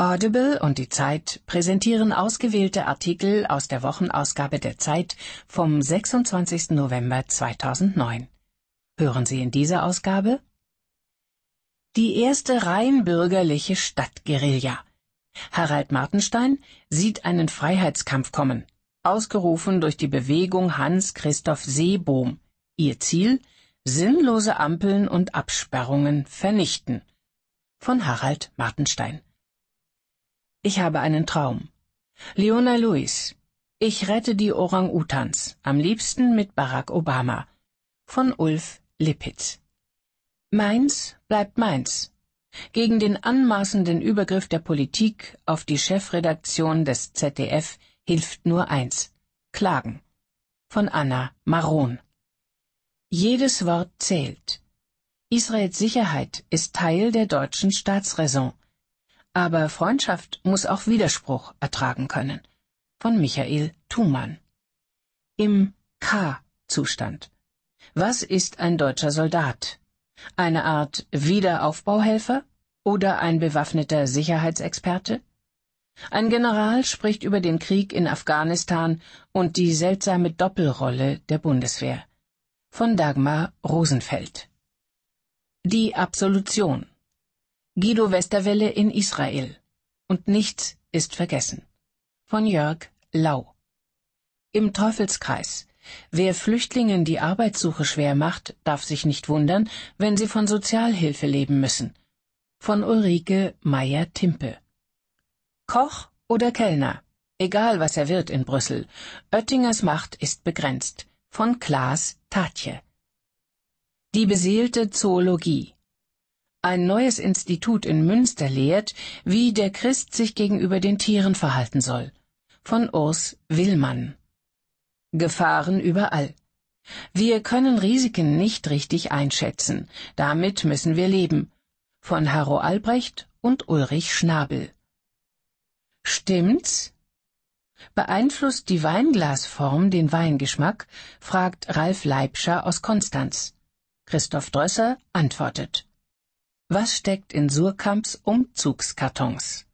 Audible und die Zeit präsentieren ausgewählte Artikel aus der Wochenausgabe der Zeit vom 26. November 2009. Hören Sie in dieser Ausgabe Die erste rein bürgerliche Stadtguerilla. Harald Martenstein sieht einen Freiheitskampf kommen, ausgerufen durch die Bewegung Hans Christoph Seebohm. Ihr Ziel sinnlose Ampeln und Absperrungen vernichten. Von Harald Martenstein ich habe einen Traum. Leona Lewis. Ich rette die Orang-Utans, am liebsten mit Barack Obama. Von Ulf Lippitz. Meins bleibt meins. Gegen den anmaßenden Übergriff der Politik auf die Chefredaktion des ZDF hilft nur eins. Klagen. Von Anna Maron. Jedes Wort zählt. Israels Sicherheit ist Teil der deutschen Staatsräson. Aber Freundschaft muss auch Widerspruch ertragen können. Von Michael Thumann. Im K-Zustand. Was ist ein deutscher Soldat? Eine Art Wiederaufbauhelfer oder ein bewaffneter Sicherheitsexperte? Ein General spricht über den Krieg in Afghanistan und die seltsame Doppelrolle der Bundeswehr. Von Dagmar Rosenfeld. Die Absolution. Guido Westerwelle in Israel. Und nichts ist vergessen. Von Jörg Lau. Im Teufelskreis. Wer Flüchtlingen die Arbeitssuche schwer macht, darf sich nicht wundern, wenn sie von Sozialhilfe leben müssen. Von Ulrike Meyer-Timpe. Koch oder Kellner. Egal was er wird in Brüssel. Oettingers Macht ist begrenzt. Von Klaas Tatje. Die beseelte Zoologie. Ein neues Institut in Münster lehrt, wie der Christ sich gegenüber den Tieren verhalten soll. Von Urs Willmann. Gefahren überall. Wir können Risiken nicht richtig einschätzen. Damit müssen wir leben. Von Harro Albrecht und Ulrich Schnabel. Stimmt's? Beeinflusst die Weinglasform den Weingeschmack? fragt Ralf Leibscher aus Konstanz. Christoph Drösser antwortet. Was steckt in Surkamps Umzugskartons?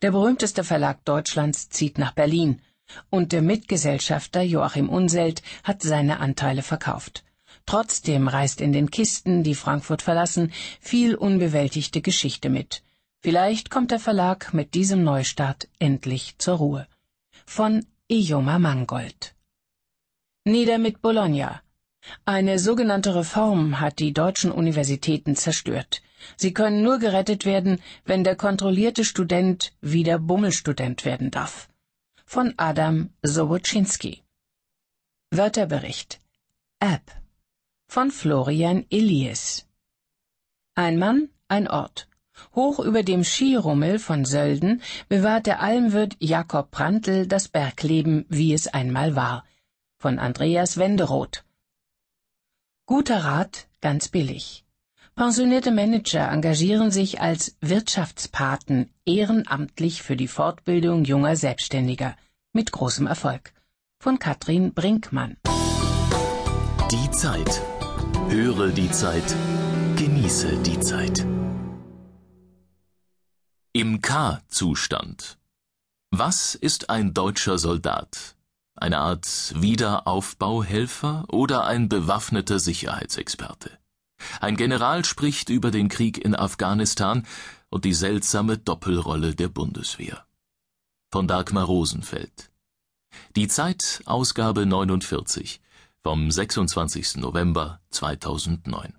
Der berühmteste Verlag Deutschlands zieht nach Berlin, und der Mitgesellschafter Joachim Unselt hat seine Anteile verkauft. Trotzdem reist in den Kisten, die Frankfurt verlassen, viel unbewältigte Geschichte mit. Vielleicht kommt der Verlag mit diesem Neustart endlich zur Ruhe. Von Ioma Mangold. Nieder mit Bologna. Eine sogenannte Reform hat die deutschen Universitäten zerstört. Sie können nur gerettet werden, wenn der kontrollierte Student wieder Bummelstudent werden darf. Von Adam Soboczynski. Wörterbericht. App. Von Florian Elias. Ein Mann, ein Ort. Hoch über dem Skirummel von Sölden bewahrt der Almwirt Jakob Prantl das Bergleben, wie es einmal war. Von Andreas Wenderoth. Guter Rat, ganz billig. Pensionierte Manager engagieren sich als Wirtschaftspaten ehrenamtlich für die Fortbildung junger Selbstständiger mit großem Erfolg. Von Katrin Brinkmann. Die Zeit. Höre die Zeit. Genieße die Zeit. Im K-Zustand. Was ist ein deutscher Soldat? Eine Art Wiederaufbauhelfer oder ein bewaffneter Sicherheitsexperte? Ein General spricht über den Krieg in Afghanistan und die seltsame Doppelrolle der Bundeswehr. Von Dagmar Rosenfeld. Die Zeit, Ausgabe 49, vom 26. November 2009.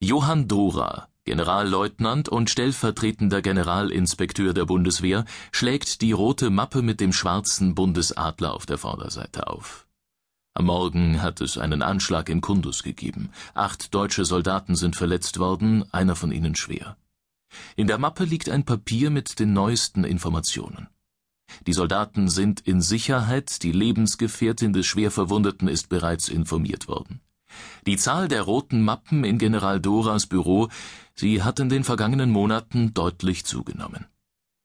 Johann Dora, Generalleutnant und stellvertretender Generalinspekteur der Bundeswehr, schlägt die rote Mappe mit dem schwarzen Bundesadler auf der Vorderseite auf. Am Morgen hat es einen Anschlag in Kundus gegeben. Acht deutsche Soldaten sind verletzt worden, einer von ihnen schwer. In der Mappe liegt ein Papier mit den neuesten Informationen. Die Soldaten sind in Sicherheit, die Lebensgefährtin des Schwerverwundeten ist bereits informiert worden. Die Zahl der roten Mappen in General Doras Büro, sie hat in den vergangenen Monaten deutlich zugenommen.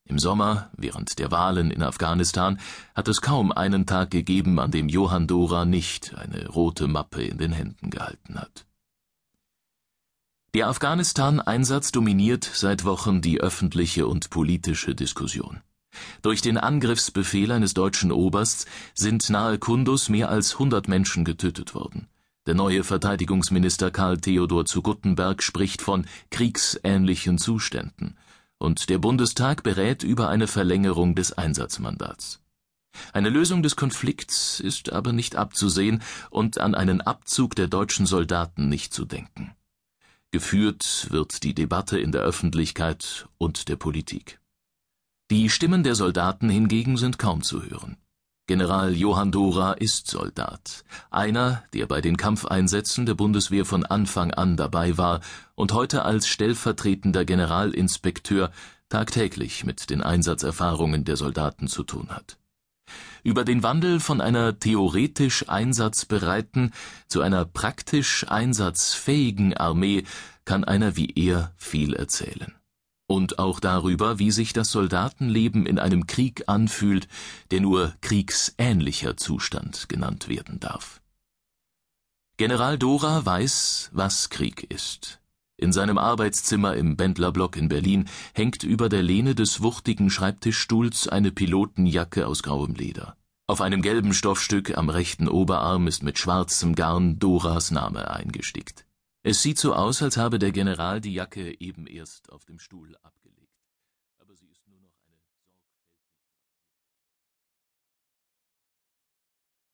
Im Sommer, während der Wahlen in Afghanistan, hat es kaum einen Tag gegeben, an dem Johann Dora nicht eine rote Mappe in den Händen gehalten hat. Der Afghanistan-Einsatz dominiert seit Wochen die öffentliche und politische Diskussion. Durch den Angriffsbefehl eines deutschen Obersts sind nahe Kundus mehr als 100 Menschen getötet worden. Der neue Verteidigungsminister Karl Theodor zu Guttenberg spricht von kriegsähnlichen Zuständen, und der Bundestag berät über eine Verlängerung des Einsatzmandats. Eine Lösung des Konflikts ist aber nicht abzusehen und an einen Abzug der deutschen Soldaten nicht zu denken. Geführt wird die Debatte in der Öffentlichkeit und der Politik. Die Stimmen der Soldaten hingegen sind kaum zu hören. General Johann Dora ist Soldat, einer, der bei den Kampfeinsätzen der Bundeswehr von Anfang an dabei war und heute als stellvertretender Generalinspekteur tagtäglich mit den Einsatzerfahrungen der Soldaten zu tun hat. Über den Wandel von einer theoretisch einsatzbereiten zu einer praktisch einsatzfähigen Armee kann einer wie er viel erzählen. Und auch darüber, wie sich das Soldatenleben in einem Krieg anfühlt, der nur kriegsähnlicher Zustand genannt werden darf. General Dora weiß, was Krieg ist. In seinem Arbeitszimmer im Bendlerblock in Berlin hängt über der Lehne des wuchtigen Schreibtischstuhls eine Pilotenjacke aus grauem Leder. Auf einem gelben Stoffstück am rechten Oberarm ist mit schwarzem Garn Doras Name eingestickt. Es sieht so aus, als habe der General die Jacke eben erst auf dem Stuhl abgelegt